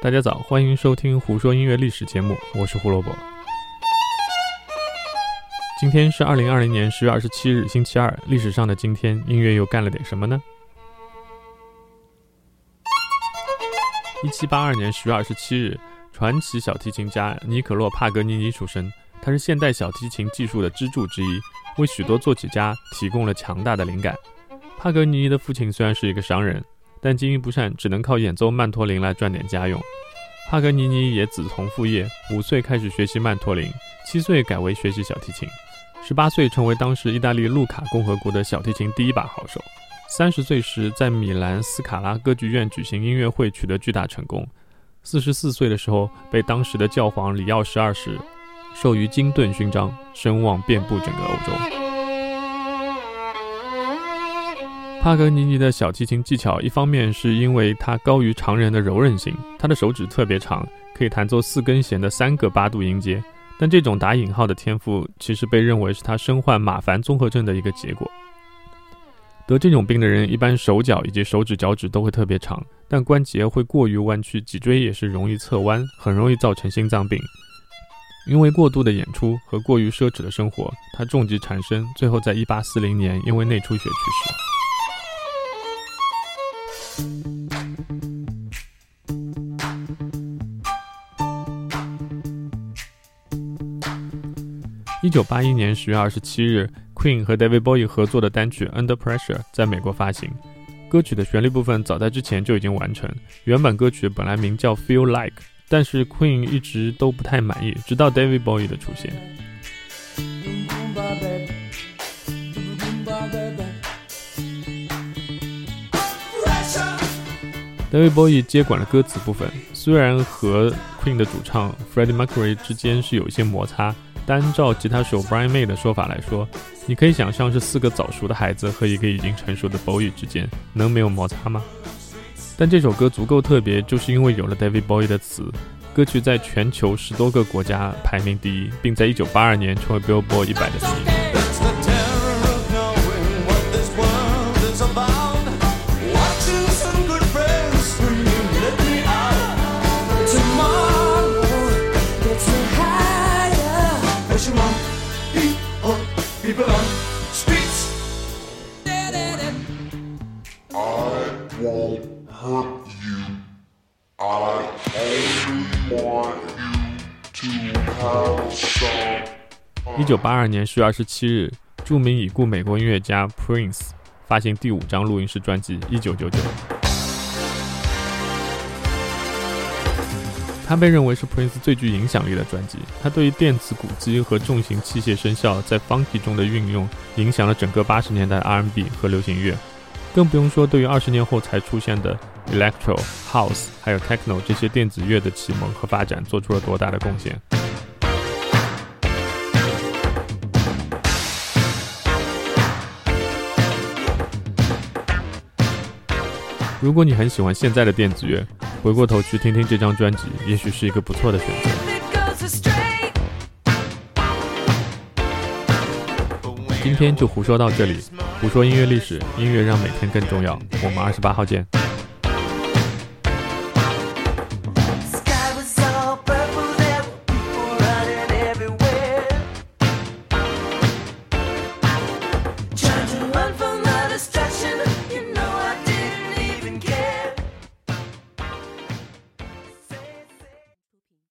大家早，欢迎收听《胡说音乐历史》节目，我是胡萝卜。今天是二零二零年十月二十七日，星期二。历史上的今天，音乐又干了点什么呢？一七八二年十月二十七日，传奇小提琴家尼可洛·帕格尼尼出生。他是现代小提琴技术的支柱之一，为许多作曲家提供了强大的灵感。帕格尼尼的父亲虽然是一个商人。但经营不善，只能靠演奏曼陀林来赚点家用。帕格尼尼也子从父业，五岁开始学习曼陀林，七岁改为学习小提琴，十八岁成为当时意大利路卡共和国的小提琴第一把好手。三十岁时，在米兰斯卡拉歌剧院举行音乐会，取得巨大成功。四十四岁的时候，被当时的教皇里奥十二世授予金盾勋章，声望遍布整个欧洲。帕格尼尼的小提琴技巧，一方面是因为他高于常人的柔韧性，他的手指特别长，可以弹奏四根弦的三个八度音阶。但这种打引号的天赋，其实被认为是他身患马凡综合症的一个结果。得这种病的人，一般手脚以及手指、脚趾都会特别长，但关节会过于弯曲，脊椎也是容易侧弯，很容易造成心脏病。因为过度的演出和过于奢侈的生活，他重疾缠身，最后在一八四零年因为内出血去世。一九八一年十月二十七日，Queen 和 David Bowie 合作的单曲《Under Pressure》在美国发行。歌曲的旋律部分早在之前就已经完成。原版歌曲本来名叫《Feel Like》，但是 Queen 一直都不太满意，直到 David Bowie 的出现。David Bowie 接管了歌词部分，虽然和 Queen 的主唱 Freddie Mercury 之间是有一些摩擦。单照吉他手 Brian May 的说法来说，你可以想象是四个早熟的孩子和一个已经成熟的 Bowie 之间能没有摩擦吗？但这首歌足够特别，就是因为有了 David Bowie 的词，歌曲在全球十多个国家排名第一，并在一九八二年成为 Billboard 一百的。一九八二年十月二十七日，著名已故美国音乐家 Prince 发行第五张录音室专辑《一九九九》。他被认为是 Prince 最具影响力的专辑。他对于电子鼓机和重型器械声效在 Funky 中的运用，影响了整个八十年代 R&B 和流行乐。更不用说对于二十年后才出现的 Electro、House 还有 Techno 这些电子乐的启蒙和发展，做出了多大的贡献。如果你很喜欢现在的电子乐，回过头去听听这张专辑，也许是一个不错的选择。今天就胡说到这里，胡说音乐历史，音乐让每天更重要。我们二十八号见。